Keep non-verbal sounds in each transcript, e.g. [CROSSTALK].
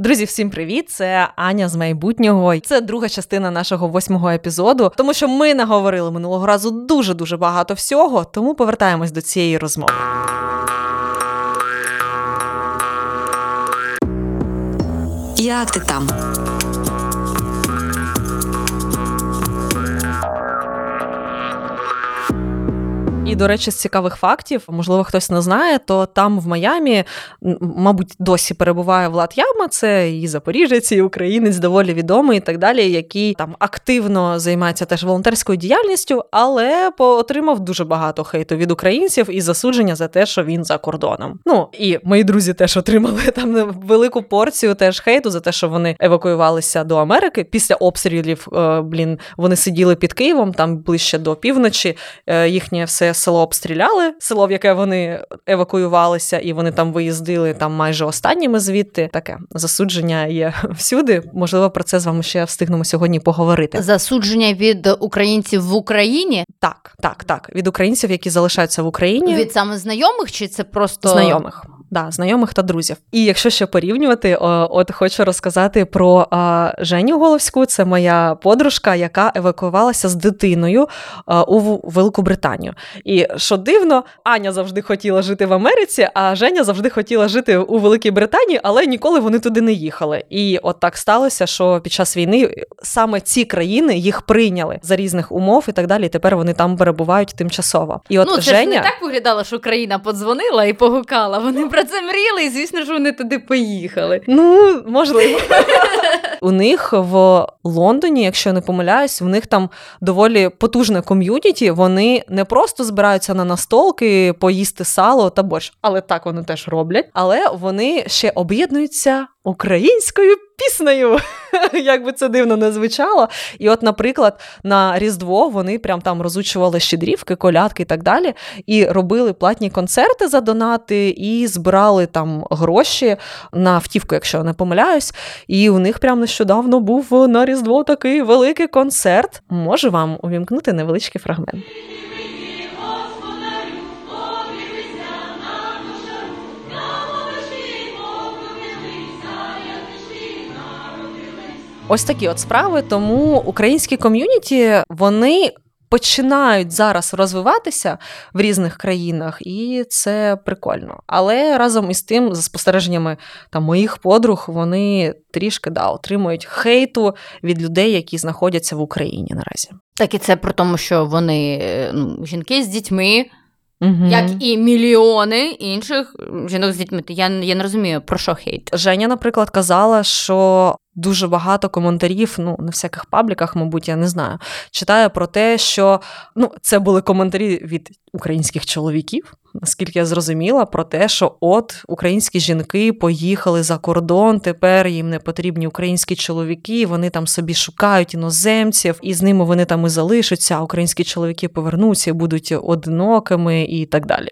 Друзі, всім привіт! Це Аня з майбутнього. Це друга частина нашого восьмого епізоду, тому що ми наговорили минулого разу дуже дуже багато всього, тому повертаємось до цієї розмови. Як ти там? І, до речі, з цікавих фактів, можливо, хтось не знає, то там в Майамі, мабуть, досі перебуває Влад Яма, це і запоріжець, і українець доволі відомий і так далі, який там активно займається теж волонтерською діяльністю, але отримав дуже багато хейту від українців і засудження за те, що він за кордоном. Ну і мої друзі теж отримали [LAUGHS] там велику порцію теж хейту за те, що вони евакуювалися до Америки після обстрілів. Е, блін, вони сиділи під Києвом, там ближче до півночі. Е, їхнє все село обстріляли, село, в яке вони евакуювалися, і вони там виїздили там майже останніми звідти. Таке засудження є [LAUGHS] всюди. Можливо, про це з вами ще встигнемо сьогодні поговорити. Засудження від українців в Україні? Так, так, так. Від українців, які залишаються в Україні. Від саме знайомих, чи це просто знайомих? Да, знайомих та друзів. І якщо ще порівнювати, от хочу розказати про Женю Головську. Це моя подружка, яка евакуювалася з дитиною у Велику Британію. І що дивно, Аня завжди хотіла жити в Америці, а Женя завжди хотіла жити у Великій Британії, але ніколи вони туди не їхали. І от так сталося, що під час війни саме ці країни їх прийняли за різних умов і так далі. і Тепер вони там перебувають тимчасово. І от ну, це Женя... ж не так виглядало, що країна подзвонила і погукала. Вони про це мріяли, і звісно ж вони туди поїхали. Ну можливо. У них в Лондоні, якщо я не помиляюсь, в них там доволі потужне ком'юніті. Вони не просто збираються на настолки, поїсти сало та борщ, але так вони теж роблять. Але вони ще об'єднуються українською піснею, [LAUGHS] як би це дивно не звучало. І, от, наприклад, на Різдво вони прям там розучували щедрівки, колядки і так далі, і робили платні концерти за донати, і збирали там гроші на втівку, якщо я не помиляюсь. І у них прям нещодавно був на Різдво такий великий концерт. Можу вам увімкнути невеличкий фрагмент. Ось такі от справи. Тому українські ком'юніті вони. Починають зараз розвиватися в різних країнах, і це прикольно. Але разом із тим, за спостереженнями там моїх подруг, вони трішки да, отримують хейту від людей, які знаходяться в Україні наразі. Так і це про тому, що вони е, ну, жінки з дітьми. Угу. Як і мільйони інших жінок з дітьми. Я я не розумію, про що хейт. Женя, наприклад, казала, що дуже багато коментарів, ну на всяких пабліках, мабуть, я не знаю, читає про те, що ну, це були коментарі від українських чоловіків, наскільки я зрозуміла, про те, що от українські жінки поїхали за кордон, тепер їм не потрібні українські чоловіки, вони там собі шукають іноземців, і з ними вони там і залишаться. а Українські чоловіки повернуться, будуть одинокими і так далі.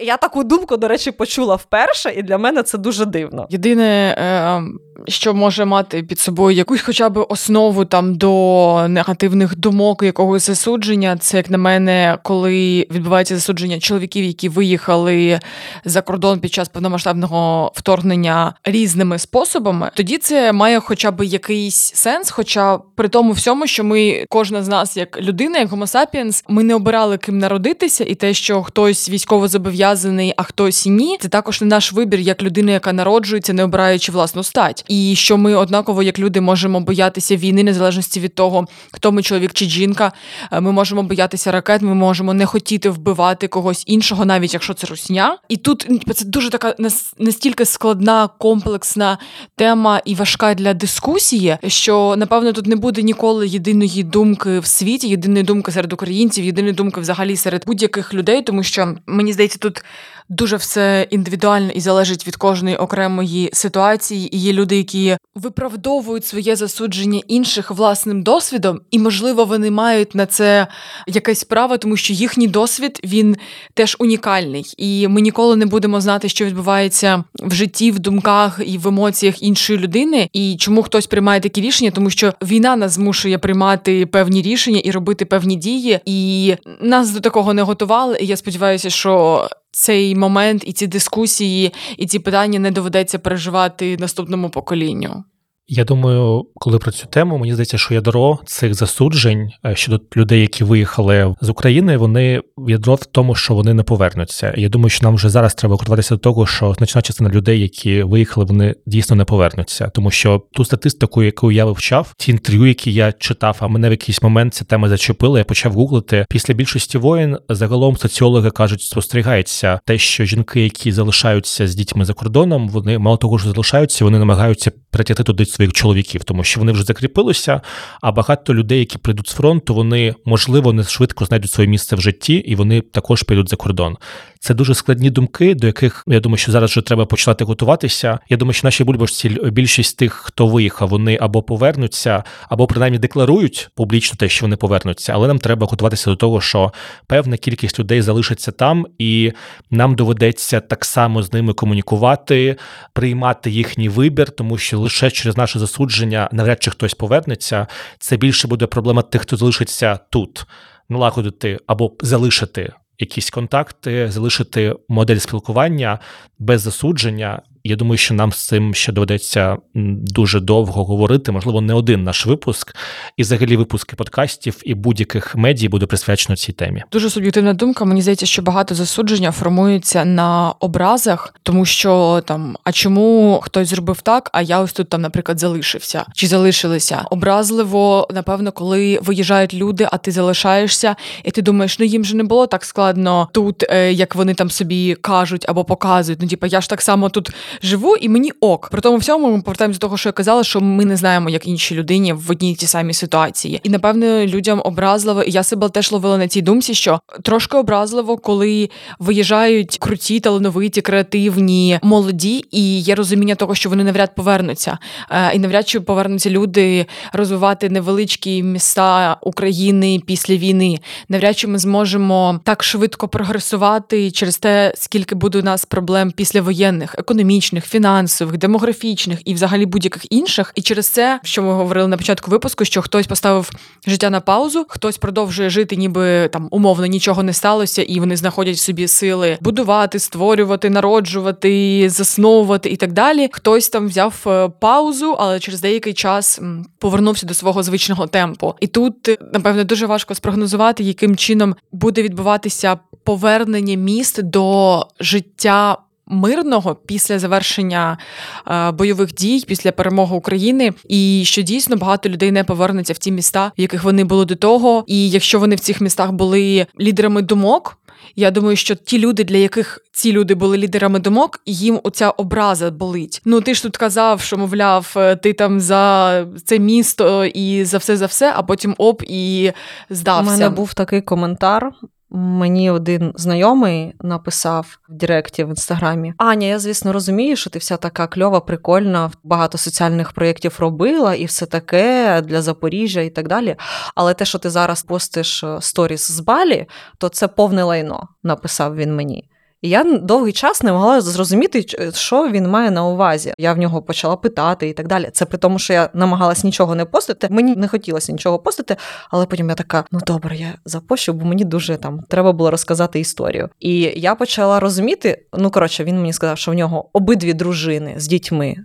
Я таку думку, до речі, почула вперше, і для мене це дуже дивно. Єдине, е, що може мати під собою якусь хоча б основу там до негативних думок, якогось засудження, це як на мене, коли відбувається засудження чоловіків, які виїхали за кордон під час повномасштабного вторгнення різними способами, тоді це має хоча б якийсь сенс. Хоча при тому всьому, що ми, кожна з нас, як людина, як sapiens, ми не обирали ким народитися, і те, що хтось військово зобов'язаний, а хтось ні, це також не наш вибір як людина, яка народжується, не обираючи власну стать і що ми однаково, як люди, можемо боятися війни, незалежності від того, хто ми чоловік чи жінка. Е, ми можемо боятися ракет, ми можемо не хотіти вбивати когось іншого, навіть якщо це русня. І тут це дуже така настільки складна, комплексна тема і важка для дискусії, що напевно тут не буде ніколи єдиної думки в світі, єдиної думки серед українців, єдиної думки взагалі серед будь-яких людей, тому що мені здається, тут дуже все індивідуально і залежить від кожної окремої ситуації. І є люди, які виправдовують своє засудження інших власним досвідом, і, можливо, вони мають на це якесь право, тому що їхній досвід він теж унікальний, і ми ніколи не будемо знати, що відбувається в житті, в думках і в емоціях іншої людини, і чому хтось приймає такі рішення, тому що війна нас змушує приймати певні рішення і робити певні дії, і нас до такого не готували. І я сподіваюся, що цей момент і ці дискусії, і ці питання не доведеться переживати наступному поколінню. Я думаю, коли про цю тему, мені здається, що ядро цих засуджень е, щодо людей, які виїхали з України, вони ядро в тому, що вони не повернуться. Я думаю, що нам вже зараз треба готуватися до того, що значна частина людей, які виїхали, вони дійсно не повернуться. Тому що ту статистику, яку я вивчав, ті інтерв'ю, які я читав, а мене в якийсь момент ця тема зачепила. Я почав гуглити. Після більшості воїн загалом соціологи кажуть, спостерігається те, що жінки, які залишаються з дітьми за кордоном, вони мало того, що залишаються, вони намагаються притягти туди своїх чоловіків, тому що вони вже закріпилися. А багато людей, які прийдуть з фронту, вони можливо не швидко знайдуть своє місце в житті, і вони також підуть за кордон. Це дуже складні думки, до яких я думаю, що зараз вже треба починати готуватися. Я думаю, що наші бульбашці більшість тих, хто виїхав, вони або повернуться, або принаймні декларують публічно те, що вони повернуться. Але нам треба готуватися до того, що певна кількість людей залишиться там, і нам доведеться так само з ними комунікувати, приймати їхній вибір, тому що лише через наше засудження навряд чи хтось повернеться. Це більше буде проблема тих, хто залишиться тут, налагодити або залишити якісь контакти, залишити модель спілкування без засудження. Я думаю, що нам з цим ще доведеться дуже довго говорити. Можливо, не один наш випуск, і взагалі випуски подкастів і будь-яких медій буде присвячено цій темі. Дуже суб'єктивна думка. Мені здається, що багато засудження формується на образах, тому що там, а чому хтось зробив так, а я ось тут там, наприклад, залишився чи залишилися. Образливо, напевно, коли виїжджають люди, а ти залишаєшся, і ти думаєш, ну їм же не було так складно тут, е, як вони там собі кажуть або показують. Ну, типа, я ж так само тут живу, і мені ок. При тому всьому ми повертаємося до того, що я казала, що ми не знаємо, як інші людині в одній ті самій ситуації. І напевно людям образливо, і я себе теж ловила на цій думці, що трошки образливо, коли виїжджають круті, талановиті, креативні, молоді, і є розуміння того, що вони навряд повернуться. Е, і навряд чи повернуться люди розвивати невеличкі міста України після війни. Навряд чи ми зможемо так швидко прогресувати через те, скільки буде у нас проблем післявоєнних, економічних економічних, фінансових, демографічних і взагалі будь-яких інших. І через це, що ми говорили на початку випуску, що хтось поставив життя на паузу, хтось продовжує жити, ніби там умовно нічого не сталося, і вони знаходять собі сили будувати, створювати, народжувати, засновувати і так далі. Хтось там взяв е, паузу, але через деякий час повернувся до свого звичного темпу. І тут напевно дуже важко спрогнозувати, яким чином буде відбуватися повернення міст до життя мирного після завершення е, бойових дій, після перемоги України, і що дійсно багато людей не повернуться в ті міста, в яких вони були до того. І якщо вони в цих містах були лідерами думок. Я думаю, що ті люди, для яких ці люди були лідерами думок, їм оця образа болить. Ну ти ж тут казав, що мовляв, е, ти там за це місто і за все за все, а потім оп і здався. У мене був такий коментар Мені один знайомий написав в Директі в інстаграмі: Аня, я звісно розумію, що ти вся така кльова, прикольна, багато соціальних проєктів робила і все таке для Запоріжжя і так далі. Але те, що ти зараз постиш е, сторіс з Балі, то це повне лайно, написав він мені. І я довгий час не могла зрозуміти, що він має на увазі. Я в нього почала питати і так далі. Це при тому, що я намагалась нічого не постити. Мені не хотілося нічого постити, але потім я така: ну добре, я запощу, бо мені дуже там треба було розказати історію. І я почала розуміти. Ну коротше, він мені сказав, що в нього обидві дружини з дітьми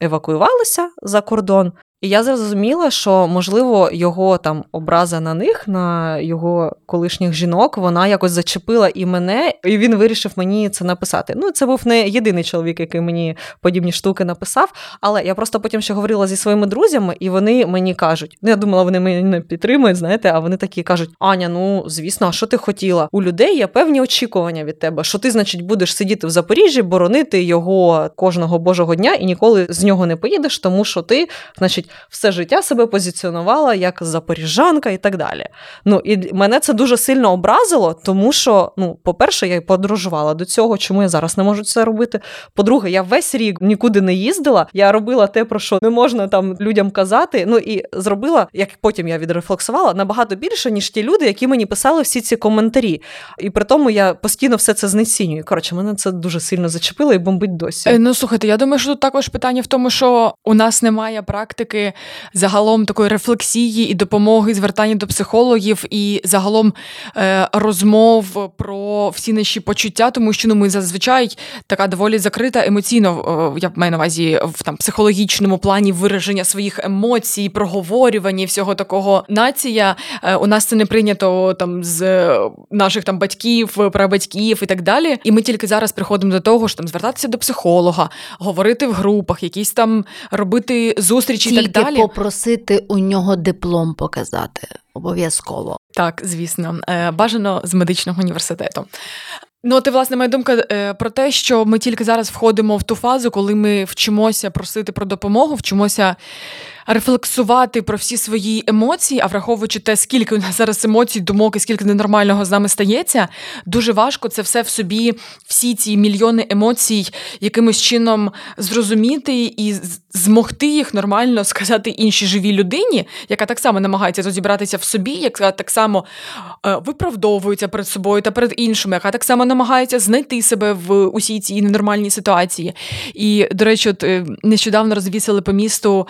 евакуювалися за кордон. І я зрозуміла, що можливо його там образа на них, на його колишніх жінок, вона якось зачепила і мене, і він вирішив мені це написати. Ну, це був не єдиний чоловік, який мені подібні штуки написав. Але я просто потім ще говорила зі своїми друзями, і вони мені кажуть: ну я думала, вони мене не підтримують, знаєте, а вони такі кажуть: Аня, ну звісно, а що ти хотіла? У людей є певні очікування від тебе, що ти, значить, будеш сидіти в Запоріжжі, боронити його кожного божого дня і ніколи з нього не поїдеш, тому що ти, значить все життя себе позиціонувала як запоріжанка і так далі. Ну і мене це дуже сильно образило, тому що, ну, по-перше, я подорожувала до цього, чому я зараз не можу це робити. По-друге, я весь рік нікуди не їздила. Я робила те, про що не можна там людям казати. Ну і зробила, як потім я відрефлексувала, набагато більше, ніж ті люди, які мені писали всі ці коментарі. І при тому я постійно все це знецінюю. Коротше, мене це дуже сильно зачепило і бомбить досі. Е, ну слухайте, я думаю, що тут також питання в тому, що у нас немає практики практики загалом такої рефлексії і допомоги, звертання до психологів, і загалом е, розмов про всі наші почуття, тому що ну ми зазвичай така доволі закрита емоційно. Я маю на увазі в там психологічному плані вираження своїх емоцій, проговорювання всього такого нація. Е, у нас це не прийнято там з наших там батьків, прабатьків і так далі. І ми тільки зараз приходимо до того, що там звертатися до психолога, говорити в групах, якісь там робити зустрічі Тільки і так далі. попросити у нього диплом показати. Обов'язково. Так, звісно, Е, бажано з медичного університету. Ну, от, і, власне, моя думка е, про те, що ми тільки зараз входимо в ту фазу, коли ми вчимося просити про допомогу, вчимося рефлексувати про всі свої емоції, а враховуючи те, скільки у нас зараз емоцій, думок і скільки ненормального з нами стається, дуже важко це все в собі, всі ці мільйони емоцій якимось чином зрозуміти і змогти їх нормально сказати іншій живій людині, яка так само намагається розібратися в собі, яка так само е, виправдовується перед собою та перед іншими, яка так само намагається знайти себе в усій цій ненормальній ситуації. І, до речі, от е, нещодавно розвісили по місту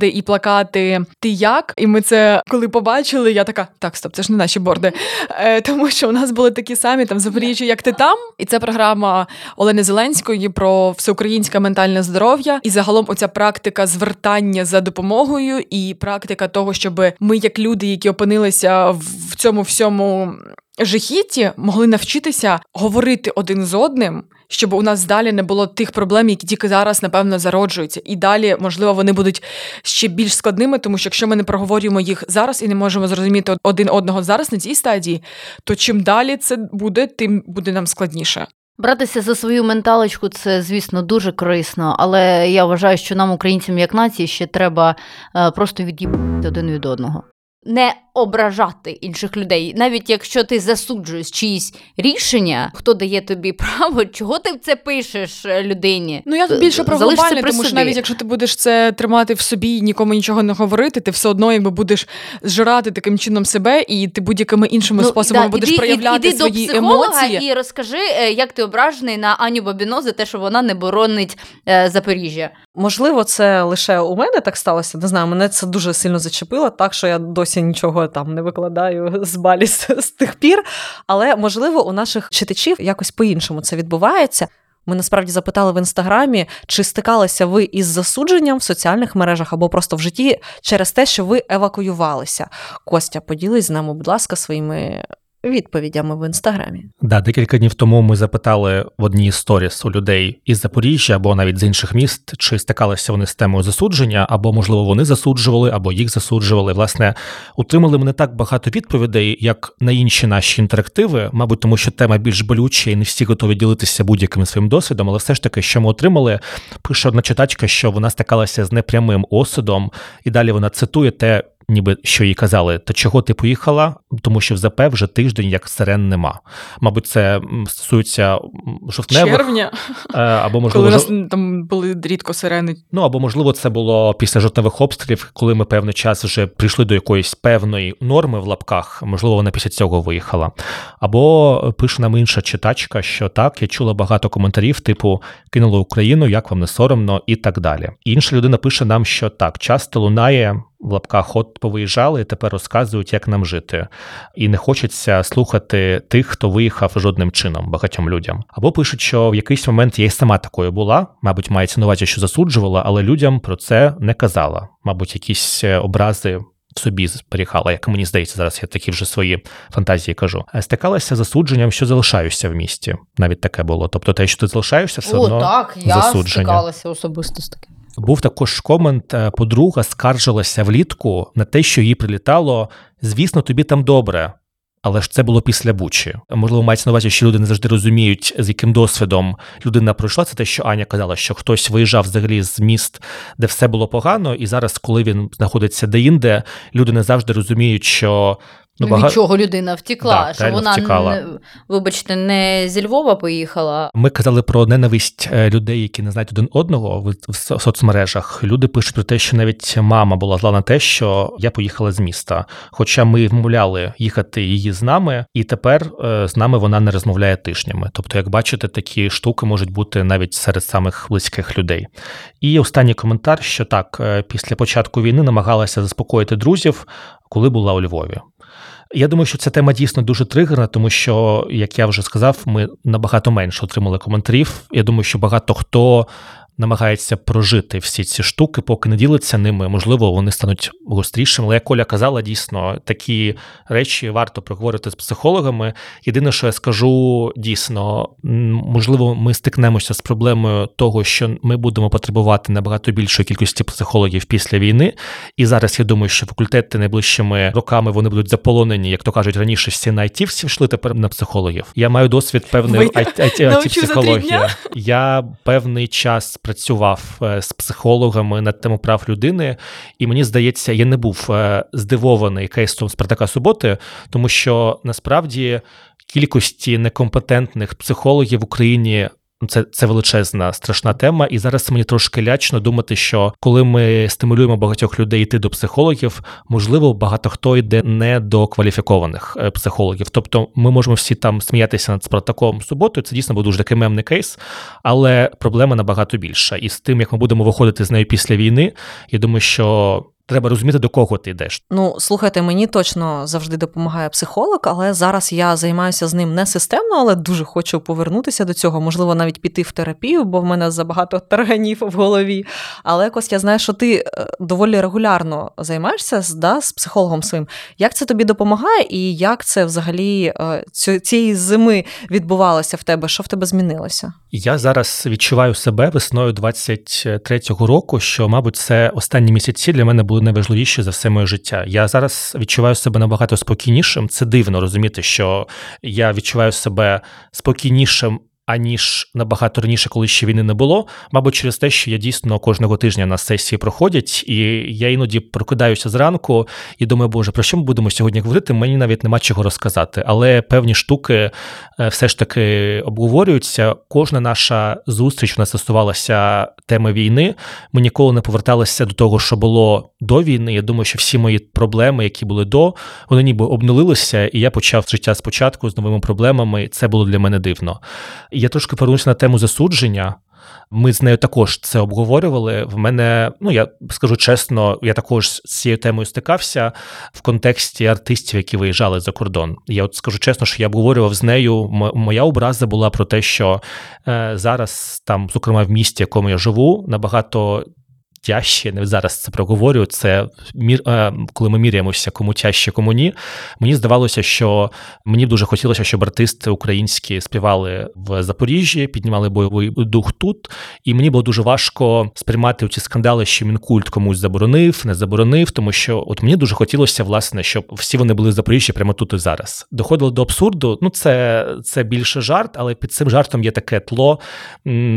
борди і плакати Ти як? І ми це коли побачили, я така: так, стоп, це ж не наші борди. Е, Тому що у нас були такі самі там Запоріжжя, як ти там. І це програма Олени Зеленської про всеукраїнське ментальне здоров'я. І загалом оця практика звертання за допомогою, і практика того, щоб ми, як люди, які опинилися в цьому всьому жахітті, могли навчитися говорити один з одним. Щоб у нас далі не було тих проблем, які тільки зараз, напевно, зароджуються. І далі, можливо, вони будуть ще більш складними, тому що якщо ми не проговорюємо їх зараз і не можемо зрозуміти один одного зараз на цій стадії, то чим далі це буде, тим буде нам складніше. Братися за свою менталочку це, звісно, дуже корисно, але я вважаю, що нам, українцям, як нації, ще треба е, просто від'їбати один від одного. Не ображати інших людей, навіть якщо ти засуджуєш чиїсь рішення, хто дає тобі [LAUGHS] право, чого ти це пишеш е, людині? Ну я тут більше про глобальне, тому що навіть якщо ти будеш це тримати в собі і нікому нічого не говорити, ти все одно якби будеш зжирати таким чином себе, і ти будь-якими іншими способами будеш іди, проявляти іди свої до психолога емоції. і розкажи, е, як ти ображений на Аню Бабіно за те, що вона не боронить е, Запоріжжя. Можливо, це лише у мене так сталося. Не знаю, мене це дуже сильно зачепило, так що я досі нічого там не викладаю [LAUGHS] з баліс з, тих пір. Але можливо, у наших читачів якось по-іншому це відбувається. Ми насправді запитали в інстаграмі, чи стикалися ви із засудженням в соціальних мережах або просто в житті через те, що ви евакуювалися. Костя, поділись з нами, будь ласка, своїми відповідями в інстаграмі. Да, декілька днів тому ми запитали в одній з сторіс у людей із Запоріжжя або навіть з інших міст, чи стикалися вони з темою засудження, або можливо вони засуджували, або їх засуджували. Власне, отримали ми не так багато відповідей, як на інші наші інтерактиви, мабуть, тому що тема більш болюча і не всі готові ділитися будь-яким своїм досвідом. Але все ж таки, що ми отримали, пише одна читачка, що вона стикалася з непрямим осудом, і далі вона цитує те ніби що їй казали, то чого ти поїхала? Тому що в ЗП вже тиждень як сирен нема. Мабуть, це стосується жовтневих. Червня, е, або можливо коли у нас там були рідко сирени. Ну або можливо, це було після жовтневих обстрілів, коли ми певний час вже прийшли до якоїсь певної норми в лапках. Можливо, вона після цього виїхала. Або пише нам інша читачка, що так, я чула багато коментарів, типу кинули Україну, як вам не соромно, і так далі. Інша людина пише нам, що так, часто лунає в лапках от повиїжджали і тепер розказують, як нам жити. І не хочеться слухати тих, хто виїхав жодним чином багатьом людям. Або пишуть, що в якийсь момент я й сама такою була, мабуть, мається на увазі, що засуджувала, але людям про це не казала. Мабуть, якісь е, образи. В собі зберігала, як мені здається, зараз я такі вже свої фантазії кажу. Стикалася з засудженням, що залишаюся в місті. Навіть таке було. Тобто, те, що ти залишаєшся, все О, одно так, я засудження. стикалася особисто з таким. Був також комент, е, подруга скаржилася влітку на те, що їй прилітало. Звісно, тобі там добре. Але ж це було після Бучі. Можливо, мається на увазі, що люди не завжди розуміють, з яким досвідом людина пройшла. Це те, що Аня казала, що хтось виїжджав взагалі з міст, де все було погано, і зараз, коли він знаходиться деінде, люди не завжди розуміють, що Ну, Ну, Від чого людина втекла? Да, що вона, втікала. не, вибачте, не зі Львова поїхала. Ми казали про ненависть е, людей, які не знають один одного в, в соцмережах. Люди пишуть про те, що навіть мама була зла на те, що я поїхала з міста. Хоча ми вмовляли їхати її з нами, і тепер е, з нами вона не розмовляє тижнями. Тобто, як бачите, такі штуки можуть бути навіть серед самих близьких людей. І останній коментар: що так, е, після початку війни намагалася заспокоїти друзів, коли була у Львові. Я думаю, що ця тема дійсно дуже тригерна, тому що, як я вже сказав, ми набагато менше отримали коментарів. Я думаю, що багато хто намагається прожити всі ці штуки, поки не ділиться ними. Можливо, вони стануть гострішими. Але як Коля казала, дійсно такі речі варто проговорити з психологами. Єдине, що я скажу, дійсно, можливо, ми стикнемося з проблемою того, що ми будемо потребувати набагато більшої кількості психологів після війни. І зараз я думаю, що факультети найближчими роками вони будуть заполонені, як то кажуть, раніше всі на IT всі йшли тепер на психологів. Я маю досвід за три психології. Я певний час працював е, з психологами на тему прав людини, і мені здається, я не був е, здивований кейсом Спартака Суботи, тому що насправді кількості некомпетентних психологів в Україні. Ну, Це, це величезна страшна тема, і зараз мені трошки лячно думати, що коли ми стимулюємо багатьох людей йти до психологів, можливо, багато хто йде не до кваліфікованих е, психологів. Тобто, ми можемо всі там сміятися над Спартаком суботою. Це дійсно був дуже такий мемний кейс, але проблема набагато більша. І з тим, як ми будемо виходити з нею після війни, я думаю, що треба розуміти, до кого ти йдеш. Ну, слухайте, мені точно завжди допомагає психолог, але зараз я займаюся з ним не системно, але дуже хочу повернутися до цього. Можливо, навіть піти в терапію, бо в мене забагато тарганів в голові. Але якось я знаю, що ти е, доволі регулярно займаєшся да, з психологом своїм. Як це тобі допомагає, і як це взагалі е, цієї зими відбувалося в тебе? Що в тебе змінилося? Я зараз відчуваю себе весною 23-го року, що, мабуть, це останні місяці для мене були найважливіші за все моє життя. Я зараз відчуваю себе набагато спокійнішим. Це дивно розуміти, що я відчуваю себе спокійнішим. Аніж набагато раніше, коли ще війни не було, мабуть, через те, що я дійсно кожного тижня на сесії проходять, і я іноді прокидаюся зранку і думаю, боже, про що ми будемо сьогодні говорити? Мені навіть нема чого розказати. Але певні штуки е, все ж таки обговорюються. Кожна наша зустріч вона стосувалася теми війни. Ми ніколи не поверталися до того, що було до війни. Я думаю, що всі мої проблеми, які були до, вони ніби обнулилися, і я почав життя спочатку з новими проблемами. Це було для мене дивно. Я трошки повернуся на тему засудження. Ми з нею також це обговорювали. В мене, ну я скажу чесно, я також з цією темою стикався в контексті артистів, які виїжджали за кордон. Я от скажу чесно, що я обговорював з нею. Моя образа була про те, що е, зараз там, зокрема, в місті, в якому я живу, набагато. Тяжче, не зараз це проговорю. Це мір, е, коли ми міряємося, кому тяжче, кому ні. Мені здавалося, що мені дуже хотілося, щоб артисти українські співали в Запоріжжі, піднімали бойовий дух тут. І мені було дуже важко сприймати ці скандали, що мінкульт комусь заборонив, не заборонив, тому що от мені дуже хотілося, власне, щоб всі вони були в Запоріжжі прямо тут і зараз. Доходило до абсурду. Ну, це, це більше жарт, але під цим жартом є таке тло,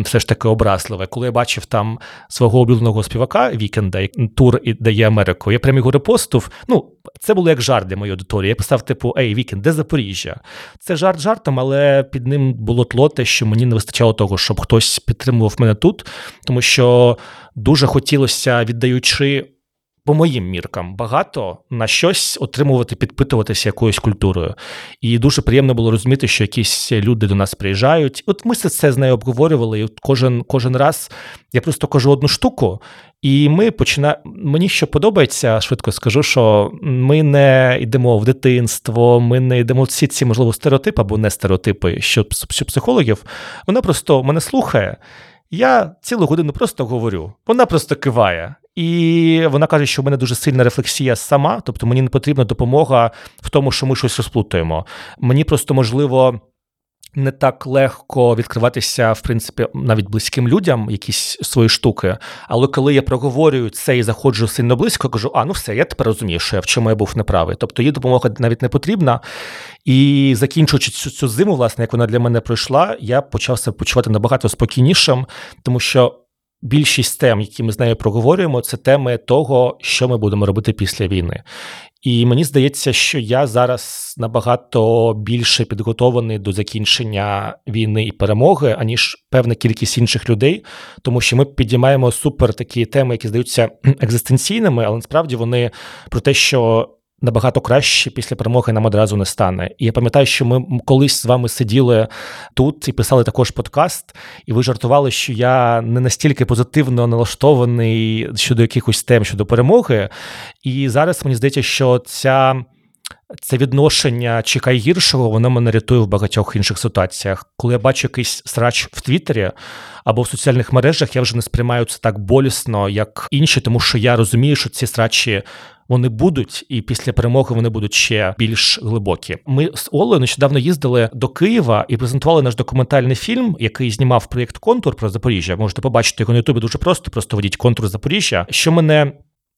все ж таки образливе. Коли я бачив там свого улюбленого співака Вікенда, тур дає Америку, я прям його репостив. Ну, це було як жарт для моєї аудиторії. Я писав, типу, Ей, Вікенд, де Запоріжжя? Це жарт жартом, але під ним було тло те, що мені не вистачало того, щоб хтось підтримував мене тут, тому що дуже хотілося, віддаючи. По моїм міркам багато на щось отримувати, підпитуватися якоюсь культурою. І дуже приємно було розуміти, що якісь люди до нас приїжджають. От ми це з нею обговорювали, і от кожен, кожен раз я просто кажу одну штуку, і ми починаємо. Мені що подобається, швидко скажу, що ми не йдемо в дитинство, ми не йдемо всі ці, можливо, стереотипи або не стереотипи, що, психологів. Вона просто мене слухає. Я цілу годину просто говорю. Вона просто киває. І вона каже, що в мене дуже сильна рефлексія сама, тобто мені не потрібна допомога в тому, що ми щось розплутаємо. Мені просто можливо. Не так легко відкриватися, в принципі, навіть близьким людям якісь свої штуки. Але коли я проговорюю це і заходжу сильно близько, кажу: а ну все, я тепер розумію, що я в чому я був неправий. Тобто їй допомога навіть не потрібна. І закінчуючи цю, цю зиму, власне, як вона для мене пройшла, я почав себе почувати набагато спокійнішим, тому що більшість тем, які ми з нею проговорюємо, це теми того, що ми будемо робити після війни. І мені здається, що я зараз набагато більше підготований до закінчення війни і перемоги, аніж певна кількість інших людей, тому що ми підіймаємо супер такі теми, які здаються [CLEARS THROAT] екзистенційними, але насправді вони про те, що набагато краще після перемоги нам одразу не стане. І я пам'ятаю, що ми колись з вами сиділи тут і писали також подкаст, і ви жартували, що я не настільки позитивно налаштований щодо якихось тем щодо перемоги. І зараз мені здається, що ця. Це відношення чекай гіршого, воно мене рятує в багатьох інших ситуаціях. Коли я бачу якийсь срач в Твіттері або в соціальних мережах, я вже не сприймаю це так болісно, як інші, тому що я розумію, що ці срачі вони будуть, і після перемоги вони будуть ще більш глибокі. Ми з Олею нещодавно їздили до Києва і презентували наш документальний фільм, який знімав проєкт Контур про Запоріжжя. Можете побачити його на Ютубі дуже просто. Просто ведіть контур Запоріжжя. Що мене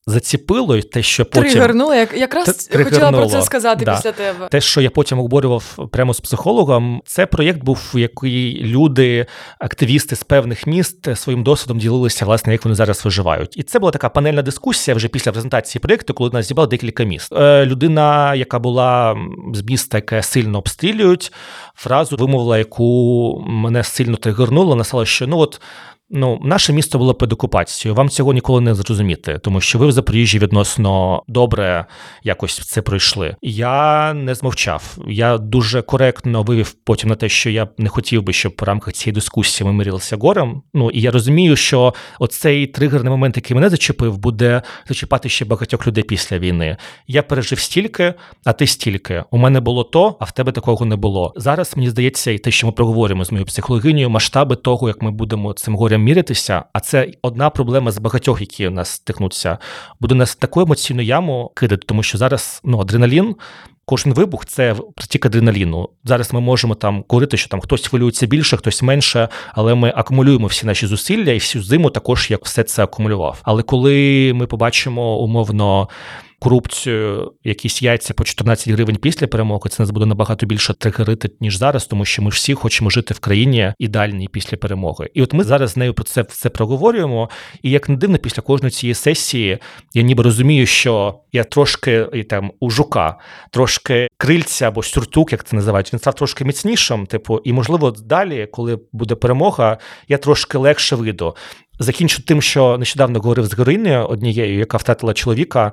заціпило, і те, що потім... Тригернуло, як якраз хотіла про це сказати да. після тебе. Те, що я потім обурював прямо з психологом, це проєкт був, в який люди, активісти з певних міст своїм досвідом ділилися, власне, як вони зараз виживають. І це була така панельна дискусія вже після презентації проєкту, коли нас зібрали декілька міст. Е, людина, яка була з міста, яке сильно обстрілюють, фразу вимовила, яку мене сильно тригернуло, насала, що ну от. Ну, наше місто було під окупацією. Вам цього ніколи не зрозуміти, тому що ви в Запоріжжі відносно добре якось це пройшли. Я не змовчав. Я дуже коректно вивів потім на те, що я не хотів би, щоб в рамках цієї дискусії ми мирилися горем. Ну і я розумію, що оцей тригерний момент, який мене зачепив, буде зачіпати ще багатьох людей після війни. Я пережив стільки, а ти стільки. У мене було то, а в тебе такого не було. Зараз мені здається, і те, що ми проговоримо з моєю психологинею, масштаби того, як ми будемо цим горем міритися, а це одна проблема з багатьох, які у нас стикнуться, буде нас таку емоційну яму кидати, тому що зараз ну, адреналін. Кожен вибух це притік адреналіну. Зараз ми можемо там говорити, що там хтось хвилюється більше, хтось менше, але ми акумулюємо всі наші зусилля і всю зиму також як все це акумулював. Але коли ми побачимо умовно корупцію, якісь яйця по 14 гривень після перемоги, це нас буде набагато більше тригерити, ніж зараз, тому що ми всі хочемо жити в країні ідеальній після перемоги. І от ми зараз з нею про це все проговорюємо. І як не дивно, після кожної цієї сесії я ніби розумію, що я трошки і там у жука, трошки крильця або сюртук, як це називають, він став трошки міцнішим. Типу, і можливо, далі, коли буде перемога, я трошки легше вийду. Закінчу тим, що нещодавно говорив з героїнею однією, яка втратила чоловіка.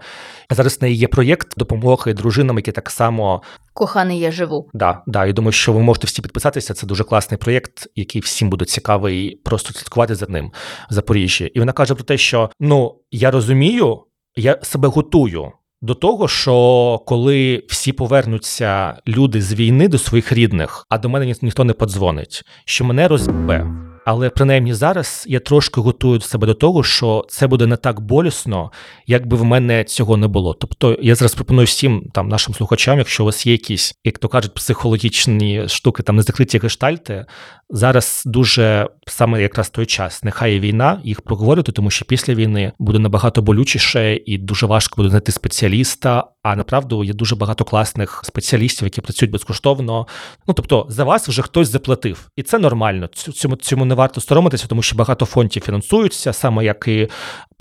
Зараз в неї є проєкт допомоги дружинам, які так само коханий я живу. Да, да. Я думаю, що ви можете всі підписатися. Це дуже класний проєкт, який всім буде цікавий, просто слідкувати за ним в Запоріжжі. І вона каже про те, що ну я розумію, я себе готую. До того, що коли всі повернуться люди з війни до своїх рідних, а до мене ні, ніхто не подзвонить, що мене розбе. Але принаймні зараз я трошки готую себе до того, що це буде не так болісно, як би в мене цього не було. Тобто я зараз пропоную всім там нашим слухачам, якщо у вас є якісь, як то кажуть, психологічні штуки, там не закриті гештальти, зараз дуже саме якраз той час. Нехай є війна, їх проговорити, тому що після війни буде набагато болючіше і дуже важко буде знайти спеціаліста. А направду є дуже багато класних спеціалістів, які працюють безкоштовно. Ну тобто за вас вже хтось заплатив, і це нормально. Цьому цьому не варто соромитися, тому що багато фондів фінансуються, саме як і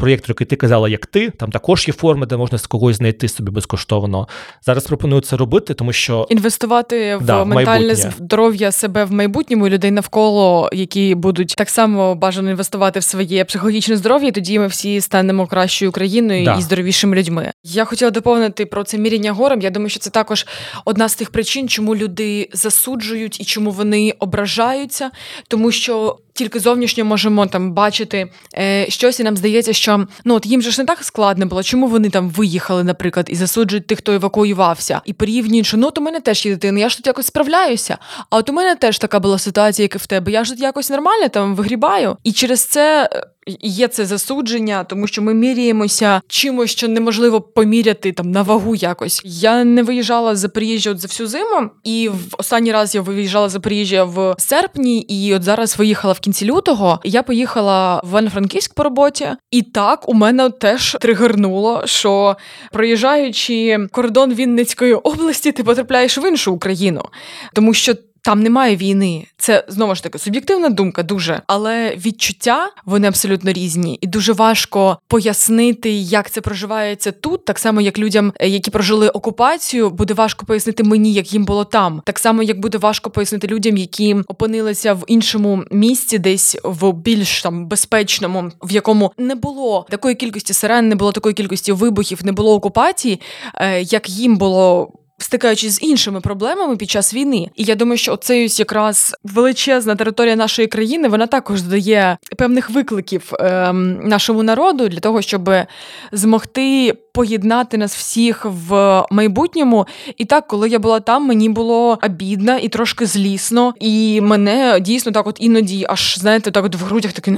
проєкт, який ти казала, як ти. Там також є форми, де можна з когось знайти собі безкоштовно. Зараз пропоную це робити, тому що інвестувати в ментальне здоров'я себе в майбутньому і людей навколо, які будуть так само бажано інвестувати в своє психологічне здоров'я. і Тоді ми всі станемо кращою країною Да. і здоровішими людьми. Я хотіла доповнити про це міряння горем. Я думаю, що це також одна з тих причин, чому люди засуджують і чому вони ображаються, тому що. Тільки зовнішньо можемо там бачити е, щось, і нам здається, що ну от їм же ж не так складно було. Чому вони там виїхали, наприклад, і засуджують тих, хто евакуювався, і порівнюють, що ну у мене теж є дитина, я ж тут якось справляюся. А от у мене теж така була ситуація, як і в тебе. Я ж тут якось нормально там вигрібаю. І через це е, є це засудження, тому що ми міряємося чимось, що неможливо поміряти там на вагу якось. Я не виїжджала з Запоріжжя от за всю зиму, і в останній раз я виїжджала з Запоріжжя в серпні, і от зараз виїхала в кінці лютого. Я поїхала в Івано-Франківськ по роботі, і так у мене теж тригернуло, що проїжджаючи кордон Вінницької області, ти потрапляєш в іншу Україну, тому що там немає війни. Це знову ж таки суб'єктивна думка, дуже але відчуття вони абсолютно різні, і дуже важко пояснити, як це проживається тут, так само як людям, е, які прожили окупацію, буде важко пояснити мені, як їм було там. Так само, як буде важко пояснити людям, які опинилися в іншому місці, десь в більш там безпечному, в якому не було такої кількості сирен, не було такої кількості вибухів, не було окупації, е, як їм було стикаючись з іншими проблемами під час війни. І я думаю, що ось якраз величезна територія нашої країни вона також дає певних викликів ем, нашому народу для того, щоб змогти поєднати нас всіх в майбутньому. І так, коли я була там, мені було обідно і трошки злісно, і мене дійсно так, от іноді, аж знаєте, так от в грудях таки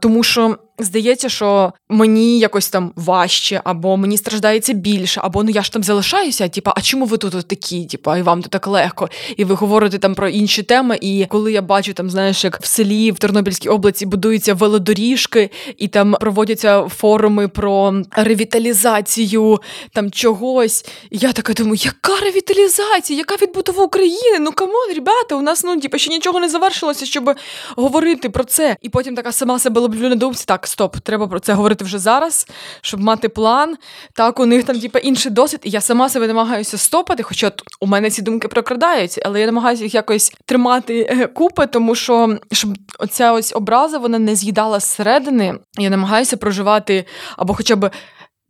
тому що. Здається, що мені якось там важче, або мені страждається більше, або ну я ж там залишаюся. Типа, а чому ви тут такі? Типа, і вам тут так легко? І ви говорите там про інші теми. І коли я бачу там, знаєш, як в селі в Тернопільській області будуються велодоріжки, і там проводяться форуми про ревіталізацію там чогось. Я така думаю, яка ревіталізація? Яка відбудова України? Ну come on, ребята, у нас ну типа ще нічого не завершилося, щоб говорити про це. І потім така сама себе лоблю на думці. Так стоп, треба про це говорити вже зараз, щоб мати план. Так, у них там, типу, інший досвід, і я сама себе намагаюся стопати, хоча у мене ці думки прокрадаються, але я намагаюся їх якось тримати е, купи, тому що щоб оця ось образа вона не з'їдала зсередини. Я намагаюся проживати або хоча б.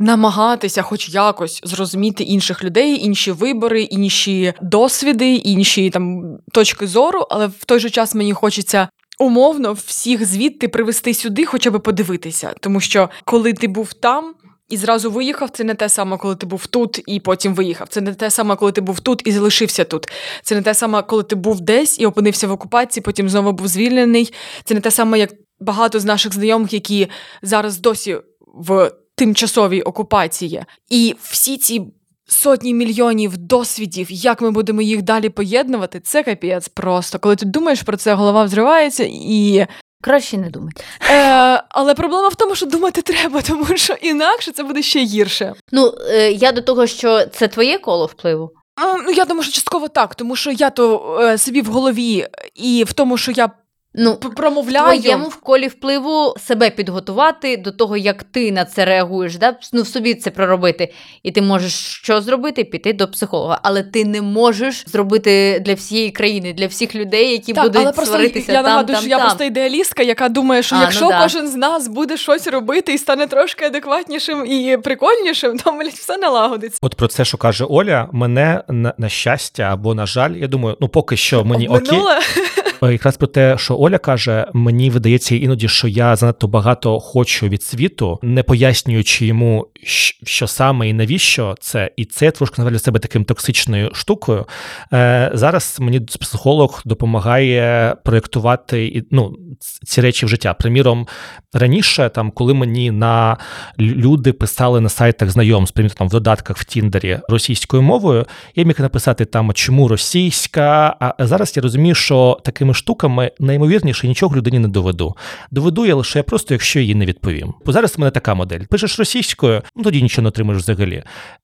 Намагатися, хоч якось зрозуміти інших людей, інші вибори, інші досвіди, інші там точки зору, але в той же час мені хочеться умовно всіх звідти привезти сюди, хоча б подивитися. Тому що коли ти був там. І зразу виїхав, це не те саме, коли ти був тут і потім виїхав. Це не те саме, коли ти був тут і залишився тут. Це не те саме, коли ти був десь і опинився в окупації, потім знову був звільнений. Це не те саме, як багато з наших знайомих, які зараз досі в тимчасовій окупації. І всі ці сотні мільйонів досвідів, як ми будемо їх далі поєднувати, це капець просто. Коли ти думаєш про це, голова взривається і. Краще не думати. Е, Але проблема в тому, що думати треба, тому що інакше це буде ще гірше. Ну, е, я до того, що це твоє коло впливу. Ну, я думаю, що частково так, тому що я то е, собі в голові і в тому, що я Ну, промовляю. твоєму в колі впливу себе підготувати до того, як ти на це реагуєш, да? ну, в собі це проробити. І ти можеш що зробити? Піти до психолога. Але ти не можеш зробити для всієї країни, для всіх людей, які так, будуть але просто сваритися. Я там, нагадую, там, що я там. просто ідеалістка, яка думає, що А, якщо ну да. кожен з нас буде щось робити і стане трошки адекватнішим і прикольнішим, то блядь, все налагодиться. От про це, що каже Оля, мене на, на щастя або на жаль, я думаю, ну поки що мені окей. Обминула. [LAUGHS] Е, Якраз про те, що Оля каже, мені видається іноді, що я занадто багато хочу від світу, не пояснюючи йому, що саме і навіщо це, і це я трошки називаю для себе таким токсичною штукою. Е, зараз мені психолог допомагає проєктувати ну, ці речі в життя. Приміром, раніше, там, коли мені на люди писали на сайтах знайомств, приміром, там в додатках в Тіндері російською мовою, я міг написати там, чому російська. А зараз я розумію, що такими штуками найімовірніше нічого людині не доведу. Доведу я лише просто, якщо їй не відповім. Бо зараз в мене така модель: пишеш російською, ну тоді нічого не отримаєш взагалі.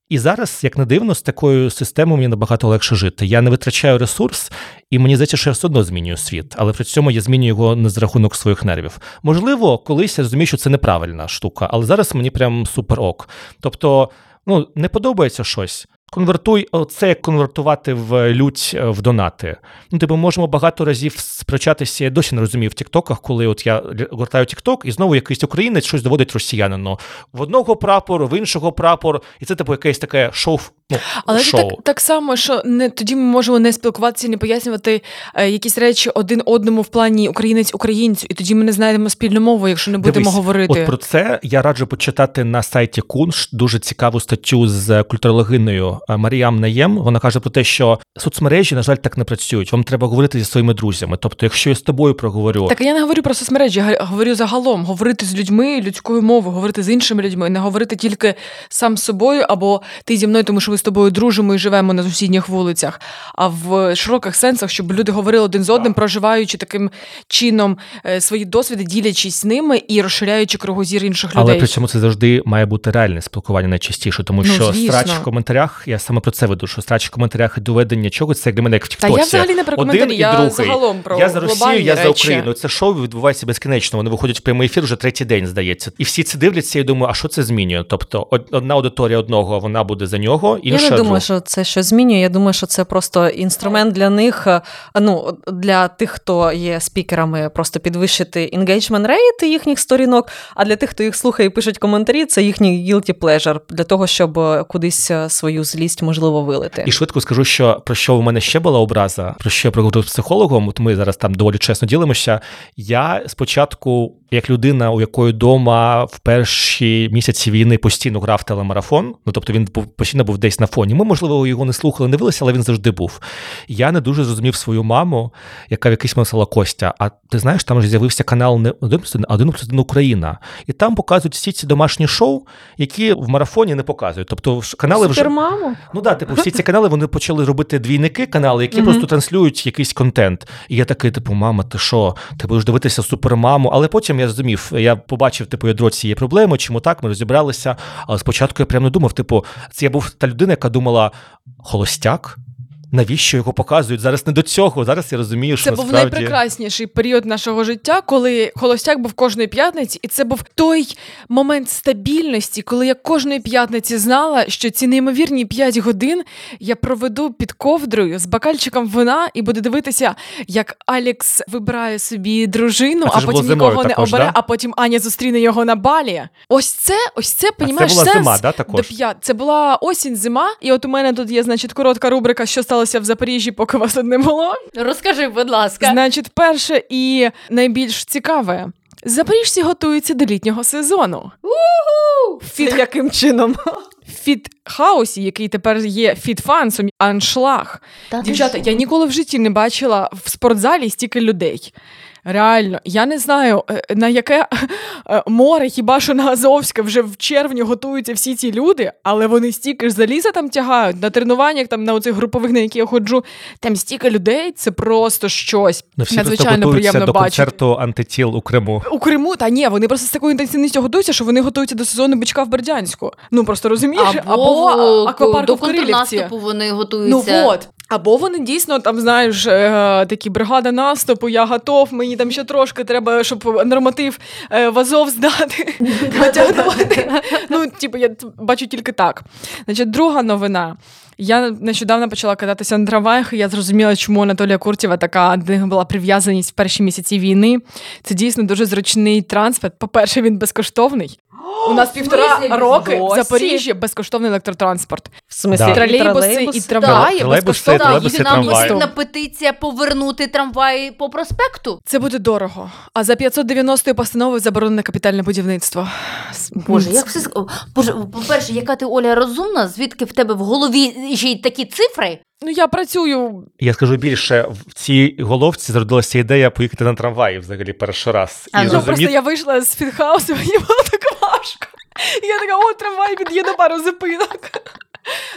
І зараз, як не дивно, з такою системою мені набагато легше жити. Я не витрачаю ресурс, і мені здається, що я все одно змінюю світ, але при цьому я змінюю його не за рахунок своїх нервів. Можливо, колись я розумію, що це неправильна штука, але зараз мені прям супер ок. Тобто, ну не подобається щось. Конвертуй це як конвертувати в лють е, в донати. Ну, типу, можемо багато разів сперечатися. Я досі не розумію в Тіктоках, коли от я гортаю Тікток, і знову якийсь українець щось доводить росіянину. В одного прапор, в іншого прапор, і це типу якесь таке шоу. Ну, Але це шоу. так, так само, що не тоді ми можемо не спілкуватися, не пояснювати е, якісь речі один одному в плані українець українцю, і тоді ми не знайдемо спільну мову, якщо не будемо Дивись, говорити. От про це я раджу почитати на сайті Кунш дуже цікаву статтю з культурологиною е, Маріям Наєм. Вона каже про те, що соцмережі, на жаль, так не працюють. Вам треба говорити зі своїми друзями. Тобто, якщо я з тобою проговорю, Так я не говорю про соцмережі, я говорю загалом говорити з людьми людською мовою, говорити з іншими людьми, не говорити тільки сам з собою або ти зі мною, тому що ми з тобою дружимо і живемо на сусідніх вулицях. А в широких сенсах, щоб люди говорили один з одним, проживаючи таким чином е, свої досвіди, ділячись ними і розширяючи кругозір інших людей. але при цьому це завжди має бути реальне спілкування найчастіше, тому Ну, що звісно. срач в коментарях я саме про це веду, що страч в коментарях доведення чогось це для мене як в Та я взагалі не про коментарі, я другий. загалом про я за Росію, я за. Україну. Це шоу відбувається безкінечно. Вони виходять в прямий ефір вже третій день, здається. І всі це дивляться і думаю, а що це змінює? Тобто, одна аудиторія одного вона буде за нього, інша Я не думаю, друга. що це щось змінює. Я думаю, що це просто інструмент для них. е, Ну для тих, хто є спікерами, просто підвищити engagement rate їхніх сторінок. А для тих, хто їх слухає і пишуть коментарі, це їхній guilty pleasure, для того, щоб е, кудись е, свою злість можливо вилити. І швидко скажу, що про що в мене ще була образа, про що я проговорив з психологом. От ми зараз там доволі чесно ділимося. Я спочатку, як людина, у якої вдома в перші місяці війни постійно грав телемарафон. Ну тобто він був постійно був десь на фоні. Ми, можливо, його не слухали, не дивилися, але він завжди був. Я не дуже зрозумів свою маму, яка в якийсь сказала Костя. А ти знаєш, там ж з'явився канал не один а один плюс один Україна, і там показують всі ці домашні шоу, які в марафоні не показують. Тобто канали вже Супермаму? Ну да, типу, всі ці [LAUGHS] канали вони почали робити двійники канали, які Мгм. просто транслюють якийсь контент. І я такий, типу, мама, ти що? Ти будеш дивитися супермаму. Але потім я зрозумів, я побачив, типу, ядро цієї проблеми, чому так, ми розібралися. Але спочатку я прямо не думав, типу, це я був та людина, яка думала: холостяк? Навіщо його показують? Зараз не до цього. Зараз я розумію, що Це був найпрекрасніший період нашого життя, коли холостяк був кожної п'ятниці, і це був той момент стабільності, коли я кожної п'ятниці знала, що ці неймовірні 5 годин я проведу під ковдрою з бакальчиком вина і буду дивитися, як Алекс вибирає собі дружину, А а, потім нікого не обере, да? а потім Аня зустріне його на балі. Ось це, ось це, понімаєш, була сенс зима, да, також? до п'ят. Це була осінь, зима, і от у мене тут є, значить, коротка рубрика, що сталося в Запоріжжі, поки вас тут не було. Розкажи, будь ласка. Значить, перше і найбільш цікаве. Запоріжці готуються до літнього сезону. У Фіт яким чином? Фіт-хаусі, який тепер є фіт-фансом, аншлаг. Та Дівчата, я ніколи в житті не бачила в спортзалі стільки людей. Реально, я не знаю, е, на яке е, море, хіба що на Азовське вже в червні готуються всі ці люди, але вони стільки ж заліза там тягають на тренуваннях, там на оцих групових, на які я ходжу, там стільки людей, це просто щось Ну, всі надзвичайно готуються приємно до бачити. концерту антитіл у Криму. У Криму, та ні, вони просто з такою інтенсивністю готуються, що вони готуються до сезону бичка в Бердянську. Ну просто розумієш, або, в- аквапарку до в контрнаступу вони Ну готуються. от. Або вони дійсно там, знаєш, е, такі бригада наступу, я готов, мені там ще трошки треба, щоб норматив е, в Азов здати, [LAUGHS] натягнути. Ну, типу, я бачу тільки так. Значить, друга новина. Я нещодавно почала кататися на трамваях, і я зрозуміла, чому Анатолія Куртєва така до них була прив'язаність в перші місяці війни. Це дійсно дуже зручний транспорт. По-перше, він безкоштовний. [GASPS] У нас півтора роки в? Запоріжжі безкоштовний електротранспорт. В смислі, Да. і Тролейбуси і трамваї Тролейбуси, безкоштовно. І нам потрібна петиція повернути трамваї по проспекту. Це буде дорого. А за 590 постановою заборонене капітальне будівництво. Боже, як все Боже, по-перше, яка ти Оля розумна, звідки в тебе в голові ще й такі цифри? Ну я працюю. Я скажу більше, в цій головці зародилася ідея поїхати на трамваї взагалі перший раз. А, і ну, Ну, просто я вийшла з фідхаусу, [LAUGHS] мені було так важко. І я така, о, трамвай під'їде пару зупинок.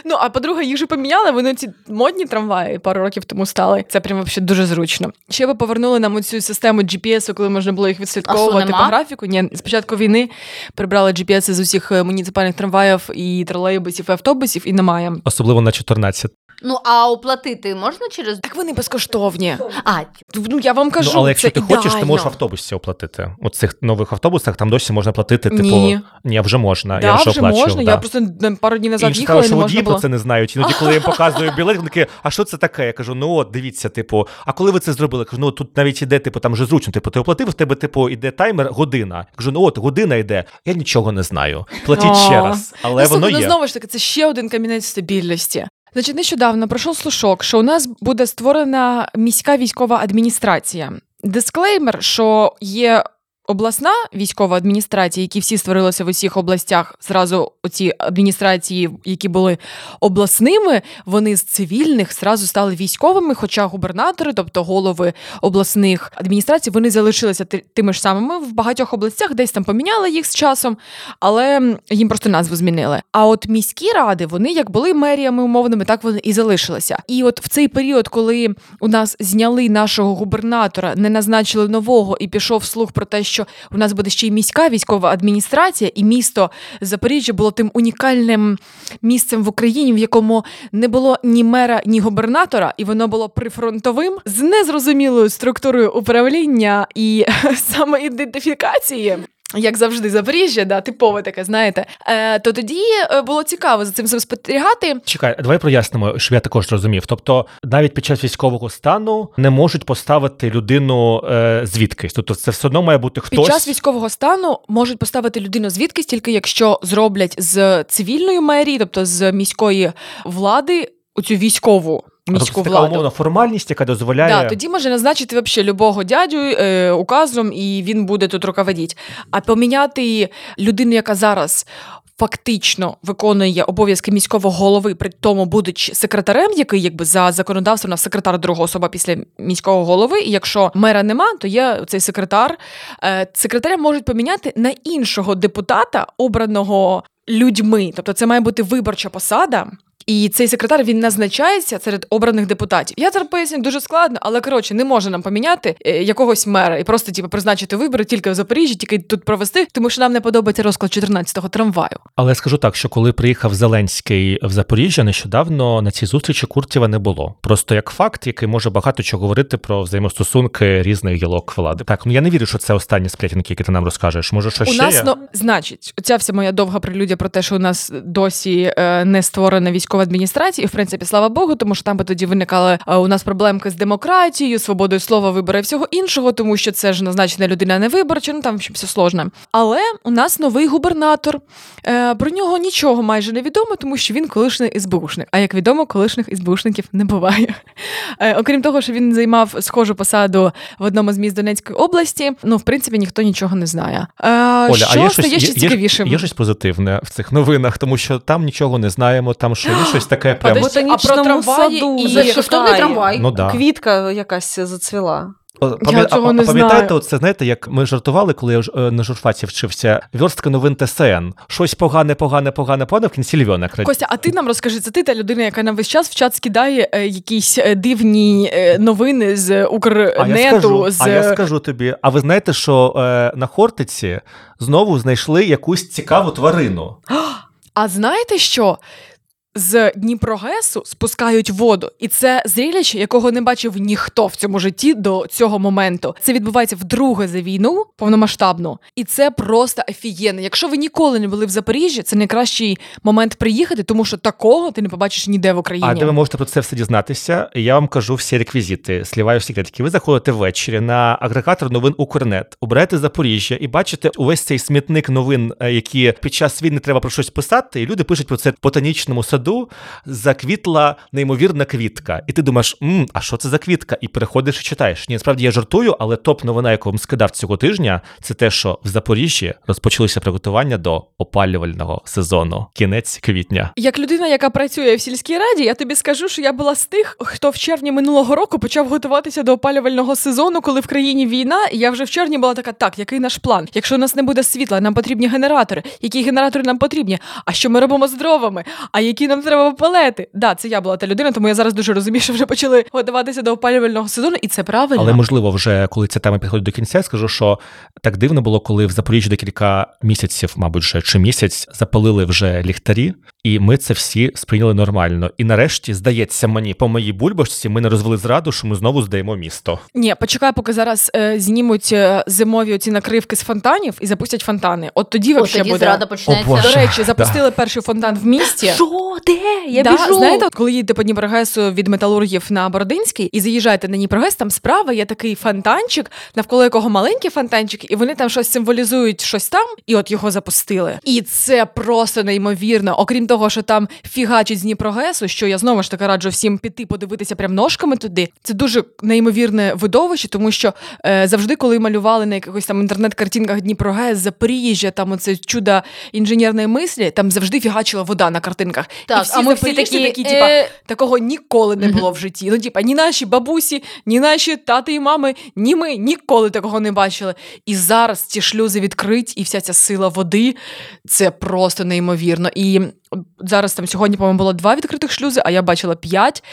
Ну, а по-друге, їх же поміняли, вони ці модні трамваї пару років тому стали. Це прям вообще дуже зручно. Ще ви повернули нам цю систему GPS, коли можна було їх відслідковувати по графіку. Ні, з початку війни прибрали GPS з усіх е, муніципальних трамваїв і тролейбусів і автобусів, і немає. особливо на 14. Ну, а оплатити можна через. Так вони безкоштовні. А, Ну я вам кажу, ну, але якщо це ти хочеш, ти ідеально. можеш в автобусі оплатити. У цих нових автобусах там досі можна платити, типу. Ні. Ні, вже можна. Да, я вже вже оплачував. можна. да. Я просто пару днів назад І їхала, сказали, і не що можна водії було. про це не знають. Іноді, коли я їм показую білет, вони такі, а що це таке? Я кажу, ну от, дивіться, типу, а коли ви це зробили? Я кажу, ну тут навіть іде, типу, там вже зручно, типу, ти оплатив, в тебе, типу, іде таймер година. Я кажу, ну от, година йде. Я нічого не знаю. Платіть ще раз. Але ну, воно слухай, є. ну, знову ж таки, це ще один камінець стабільності. Значить, нещодавно пройшов слушок, що у нас буде створена міська військова адміністрація. Дисклеймер, що є обласна військова адміністрація, які всі створилися в усіх областях. Зразу оці адміністрації, які були обласними, вони з цивільних зразу стали військовими. Хоча губернатори, тобто голови обласних адміністрацій, вони залишилися ти- тими ж самими в багатьох областях, десь там поміняли їх з часом, але їм просто назву змінили. А от міські ради, вони як були меріями умовними, так вони і залишилися. І от в цей період, коли у нас зняли нашого губернатора, не назначили нового, і пішов слух про те, що у нас буде ще й міська військова адміністрація, і місто Запоріжжя було тим унікальним місцем в Україні, в якому не було ні мера, ні губернатора, і воно було прифронтовим з незрозумілою структурою управління і [LAUGHS] самоідентифікації. Як завжди, Запоріжжя, да, типове таке, знаєте, е, то тоді е, було цікаво за цим спостерігати. Чекай, давай прояснимо, щоб я також зрозумів. Тобто, навіть під час військового стану не можуть поставити людину е, звідкись. Тобто, це все одно має бути хтось. Під час військового стану можуть поставити людину звідкись, тільки якщо зроблять з цивільної мерії, тобто з міської влади, оцю військову. Міську тобто, це така владу. умовна формальність, яка дозволяє. Да, тоді може назначити вообще любого дядю е, указом, і він буде тут руководити. А поміняти людину, яка зараз. Фактично виконує обов'язки міського голови, при тому будучи секретарем, який якби за законодавством на секретар друга особа після міського голови. І якщо мера нема, то є цей секретар. Е, Секретаря можуть поміняти на іншого депутата, обраного людьми. Тобто, це має бути виборча посада. І цей секретар він назначається серед обраних депутатів. Я зараз поясню дуже складно, але коротше не може нам поміняти е, якогось мера і просто типу, призначити вибори тільки в Запоріжжі, тільки тут провести, тому що нам не подобається розклад 14-го трамваю. Але скажу так, що коли приїхав Зеленський в Запоріжжя, нещодавно на цій зустрічі Куртєва не було. Просто як факт, який може багато чого говорити про взаємостосунки різних гілок влади. Так, ну я не вірю, що це останні сплетінки, які ти нам розкажеш. Може, що у ще нас є? ну значить, оця вся моя довга прелюдія про те, що у нас досі е, не створена військова адміністрація, і в принципі, слава Богу, тому що там би тоді виникали е, у нас проблемки з демократією, свободою слова, вибори і всього іншого, тому що це ж назначена людина не виборча, ну там ще все сложне. Але у нас новий губернатор. Е, про нього нічого майже не відомо, тому що він колишній СБУшник. А як відомо, колишніх СБУшників не буває. Е, окрім того, що він займав схожу посаду в одному з міст Донецької області, ну в принципі ніхто нічого не знає. Е, Оля, що а є стає щось, ще є, цікавішим? Є, є щось позитивне в цих новинах, тому що там нічого не знаємо, там що є щось таке прямо. А про трамваї саду і-. Безкоштовний трамвай. Ну да. Квітка якась зацвіла. Пам'я- цього не Пам'ятаєте, знаю. це знаєте, як ми жартували, коли я е, на журфаці вчився. Вірстка новин ТСН. Щось погане, погане, погане, погане, в кінці львьонок. Костя, а ти нам розкажи, це ти та людина, яка нам весь час в чат скидає е, якісь е, дивні е, новини з А я скажу, з а я скажу тобі. А ви знаєте, що е, на Хортиці знову знайшли якусь цікаву тварину? А знаєте що? З Дніпрогесу спускають воду, і це зрілище, якого не бачив ніхто в цьому житті до цього моменту. Це відбувається вдруге за війну повномасштабну, і це просто офігенно. Якщо ви ніколи не були в Запоріжжі, це найкращий момент приїхати, тому що такого ти не побачиш ніде в Україні. А де ви можете про це все дізнатися? Я вам кажу всі реквізити. Сліваю секретики. Ви заходите ввечері на агрегатор новин Укрнет, обираєте Запоріжжя і бачите увесь цей смітник новин, е, які під час війни треба про щось писати, і люди пишуть про це в ботанічному саду. Заквітла неймовірна квітка. І ти думаєш, М, а що це за квітка? І переходиш і читаєш. Ні, насправді я жартую, але топ новина, яку вам скидав цього тижня, це те, що в Запоріжжі розпочалися приготування до опалювального сезону. Кінець квітня. Як людина, яка працює в сільській раді, я тобі скажу, що я була з тих, хто в червні минулого року почав готуватися до опалювального сезону, коли в країні війна. І я вже в червні була така: так, який наш план? Якщо у нас не буде світла, нам потрібні генератори. Які генератори нам потрібні? А що ми робимо з дровами? А які нам треба палети? Да, це я була та людина, тому я зараз дуже розумію, що вже почали готуватися до опалювального сезону, і це правильно. Але можливо, вже коли ця тема підходить до кінця, я скажу, що так дивно було, коли в Запоріжжі декілька місяців, мабуть, вже чи місяць запалили вже ліхтарі, і ми це всі сприйняли нормально. І нарешті, здається мені, по моїй бульбашці ми не розвели зраду, що ми знову здаємо місто. Ні, почекай, поки зараз е, знімуть е, зимові оці накривки з фонтанів і запустять фонтани. От тоді От вообще тоді буде. зрада О, почнеться. Боже. До речі, запустили перший фонтан в місті. Що? Де? Я да, біжу. Знаєте, от коли їдете по Дніпрогесу від металургів на Бородинський і заїжджаєте на Дніпрогес, там справа є такий фонтанчик, навколо якого маленький фонтанчик, і вони там щось символізують щось там, і от його запустили. І це просто неймовірно. Окрім того, що там фігачить з Дніпрогесу, що я знову ж таки раджу всім піти подивитися прям ножками туди. Це дуже неймовірне видовище, тому що е, завжди, коли малювали на якихось там інтернет-картинках Дніпрогес, Запоріжжя, там оце чудо інженерної мислі, там завжди фігачила вода на картинках. Так, і всі а ми всі такі, такі, типа, е, такого ніколи не було в житті. Ну, типа, ні наші бабусі, ні наші тати і мами, ні ми ніколи такого не бачили. І зараз ці шлюзи відкриті, і вся ця сила води це просто неймовірно. І зараз там сьогодні, по-моєму, було два відкритих шлюзи, а я бачила п'ять.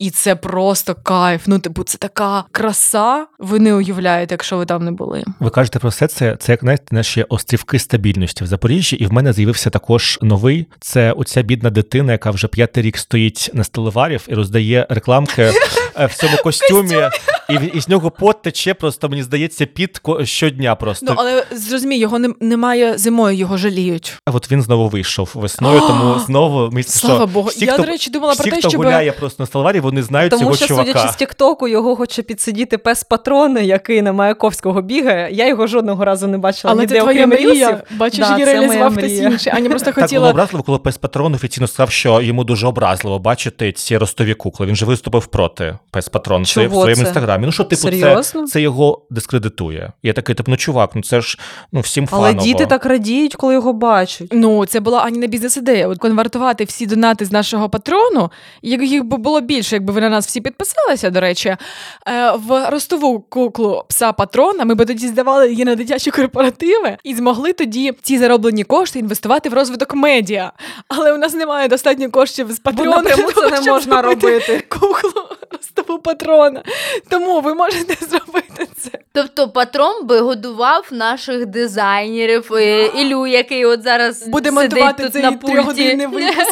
І це просто кайф. Ну, типу, це така краса. Ви не уявляєте, якщо ви там не були. Ви кажете про все це, це як знаєте, наші острівки стабільності в Запоріжжі, і в мене з'явився також новий. Це оця бідна дитина, яка вже п'ятий рік стоїть на столиварів і роздає рекламки в цьому костюмі, і, і з нього пот тече просто, мені здається, під щодня просто. Ну, але зрозумій, його не, немає зимою, його жаліють. А от він знову вийшов весною, тому [GASPS] знову здається, Слава Богу. всі, Я, хто, до речі, думала про всі, те, хто щоб гуляє просто на стелеварі, вони знають Тому цього що, чувака. судячи з Тіктоку, його хоче підсидіти пес патрон, який на Маяковського бігає. Я його жодного разу не бачила. Але ніде, це твоя окрім мрія. Бачиш, Да, її реалізував хтось інший. Аня просто Так було образливо, коли пес Патрон офіційно сказав, що йому дуже образливо бачити ці ростові кукли. Він же виступив проти пес Патрон в своє- в своєму це? інстаграмі. Ну що, типу, це, Серйозно? це його дискредитує. Я такий, типу, ну чувак, ну це ж ну всім Але діти так радіють, коли його бачать. Ну, це була Аніна бізнес-ідея. От конвертувати всі донати з нашого патрону, як їх би було більше, якби ви на нас всі підписалися, до речі, е, в ростову куклу пса патрона. Ми би тоді здавали її на дитячі корпоративи і змогли тоді ці зароблені кошти інвестувати в розвиток медіа. Але у нас немає достатньо коштів з Бо патрона. напряму це не можна робити. Куклу ростову патрона. Тому ви можете [LAUGHS] зробити це. Тобто патрон би годував наших дизайнерів, е, Ілю, який от зараз Буде монтувати тут цей на пульті. трьохгодинний випуск. [LAUGHS]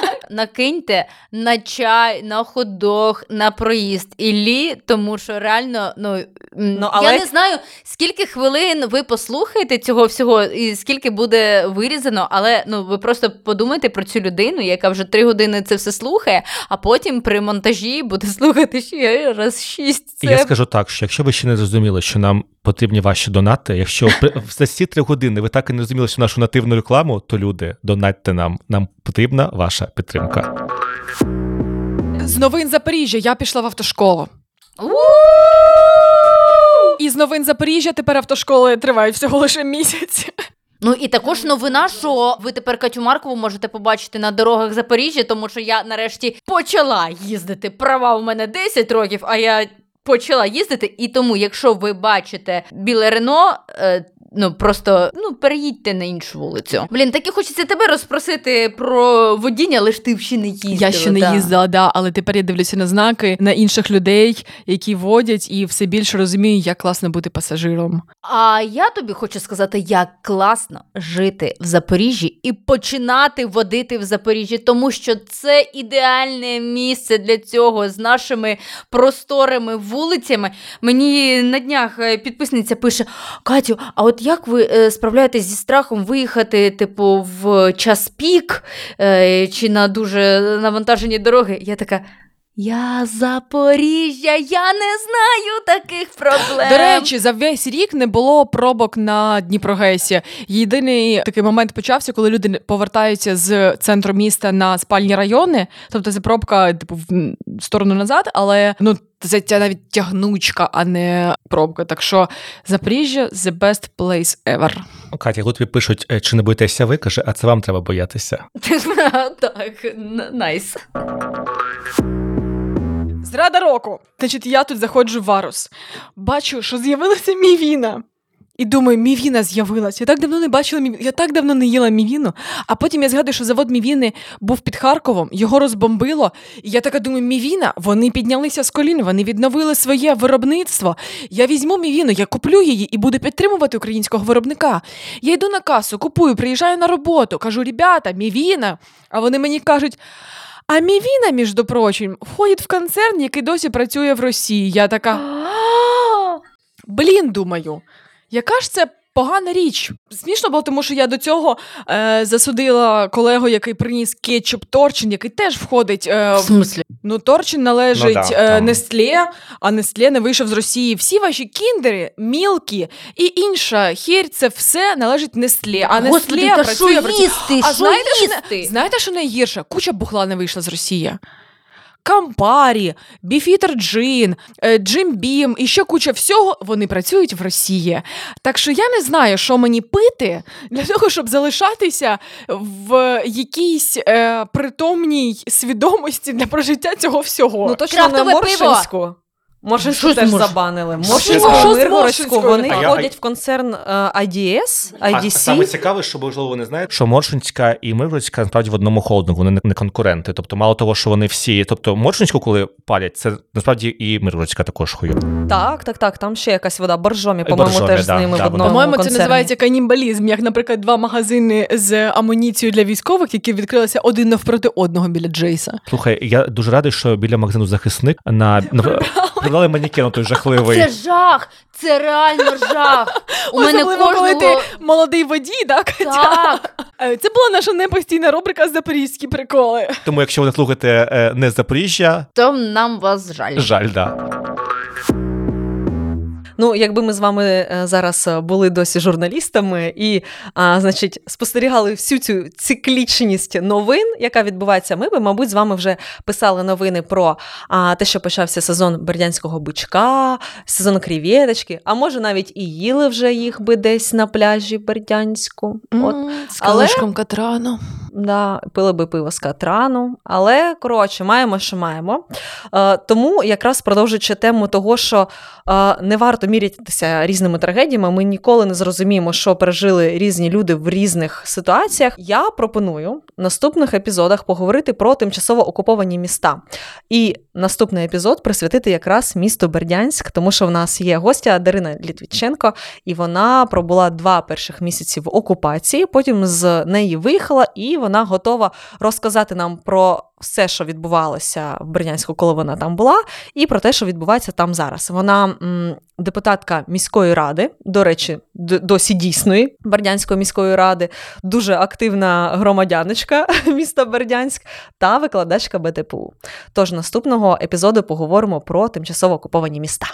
[LAUGHS] Накиньте на чай, на ходох, на проїзд Іллі, тому що реально, ну, Ну, але- я не знаю, скільки хвилин ви послухаєте цього всього, і скільки буде вирізано, але ну ви просто подумайте про цю людину, яка вже три години це все слухає, а потім при монтажі буде [LAUGHS] слухати ще раз шість. Це я скажу так, що якщо ви ще не зрозуміли, що нам потрібні ваші донати, якщо [LAUGHS] за ці три години ви так і не зрозуміли всю нашу нативну рекламу, то люди, донатьте нам. Нам потрібна ваша підтримка. З новин Запоріжжя я пішла в автошколу. І з новин Запоріжжя тепер автошколи тривають всього лише місяць. Ну і також новина, що ви тепер Катю Маркову можете побачити на дорогах Запоріжжя, тому що я нарешті почала їздити. Права у мене 10 років, а я почала їздити. І тому, якщо ви бачите біле Рено. Ну просто ну переїдьте на іншу вулицю. Блін, так і хочеться тебе розпросити про водіння, але ж ти ще не їздила. Я ще не да. їздила, да, але тепер я дивлюся на знаки на інших людей, які водять, і все більше розумію, як класно бути пасажиром. А я тобі хочу сказати, як класно жити в Запоріжжі і починати водити в Запоріжжі, тому що це ідеальне місце для цього з нашими просторими вулицями. Мені на днях е, підписниця пише: Катю, а от як ви е, справляєтесь зі страхом виїхати, типу, в час пік е, чи на дуже навантажені дороги? Я така. Я Запоріжжя, я не знаю таких проблем. До речі, за весь рік не було пробок на Дніпрогесі. Єдиний такий момент почався, коли люди повертаються з центру міста на спальні райони. Тобто це пробка, типу, в сторону назад, але ну. Це тя- навіть тягнучка, а не пробка. Так що Запоріжжя the best place ever. Катя, тут тобі пишуть, е, чи не боїтеся ви, каже, а це вам треба боятися. [LAUGHS] так, найс. Зрада року. Значить, я тут заходжу в Варус. Бачу, що з'явилася мівіна. І думаю, мівіна з'явилася. Я так давно не бачила мівіну. Я так давно не їла мівіну. А потім я згадую, що завод мівіни був під Харковом, його розбомбило. І я така думаю, мівіна, вони піднялися з колін, вони відновили своє виробництво. Я візьму мівіну, я куплю її і буду підтримувати українського виробника. Я йду на касу, купую, приїжджаю на роботу, кажу, ребята, мівіна. А вони мені кажуть. А Мівіна, між прочим, входить в концерн, який досі працює в Росії. Я така. [GASPS] Блін, думаю, яка ж це погана річ? Смішно було, тому що я до цього е, засудила колегу, який приніс кетчуп Торчин, який теж входить. Е, В смислі? Ну, Торчин належить Ну да, е. Нестле, а Нестле не вийшов з Росії. Всі ваші кіндери, мілкі і інша хір, це все належить Нестле. А Господи, Нестле та працює в Росії. їсти? А що знаєте, що їсти? Знаєте, що найгірше? Куча бухла не вийшла з Росії. Кампарі, Біфітер Джин, е, Джим Бім і ще куча всього вони працюють в Росії. Так що я не знаю, що мені пити для того, щоб залишатися в якійсь е, притомній свідомості для прожиття цього всього. Ну точно не Крафтове пиво. Моршинську. Теж Морш- забанили. Що Моршинську, з Миргородську, вони А я- в концерн е, IDS, IDC. саме цікаве, що можливо ви не знаєте, що Моршинська і Миргородська насправді в одному холдингу, вони не- конкуренти. Тобто, мало того, що вони всі, тобто Моршинську, коли палять, це насправді і Миргородська також хую. Так, так, так. Там ще якась вода. Боржомі, по-моєму, Боржомі, теж да, з ними да, в одному По-моєму, це називається канібалізм, як, наприклад, два магазини з амуніцією для військових, які відкрилися один навпроти одного біля Джейса. Слухай, я дуже радий, що біля магазину захисник на, на придали манекен той жахливий. Це жах! Це реально жах! У мене кожного... коли ти молодий водій, так? Катя? Так, Е, Це була наша непостійна рубрика Запорізькі приколи. Тому, якщо ви не слухаєте е, не з Запоріжжя, то нам вас жаль. жаль, да. Ну, якби ми з вами е, зараз е, були досі журналістами і, а, значить, спостерігали всю цю циклічність новин, яка відбувається, ми би, мабуть, з вами вже писали новини про а, те, що почався сезон бердянського бичка, сезон крівєточки, а може навіть і їли вже їх би десь на пляжі Бердянську. От. З Але- калишком Катрану. Да, пили би пиво з катрану, але коротше, маємо, що маємо. Е, тому, якраз продовжуючи тему того, що е, не варто мірятися різними трагедіями, ми ніколи не зрозуміємо, що пережили різні люди в різних ситуаціях. Я пропоную в наступних епізодах поговорити про тимчасово окуповані міста. І наступний епізод присвятити якраз місту Бердянськ, тому що в нас є гостя Дарина Літвіченко, і вона пробула два перших місяці в окупації. Потім з неї виїхала, і вона готова розказати нам про все, що відбувалося в Бердянську, коли вона там була, і про те, що відбувається там зараз. Вона м, депутатка міської ради, до речі, досі дійсної Бердянської міської ради, дуже активна громадяночка [LAUGHS] міста Бердянськ та викладачка БТПУ. Тож наступного епізоду поговоримо про тимчасово окуповані міста.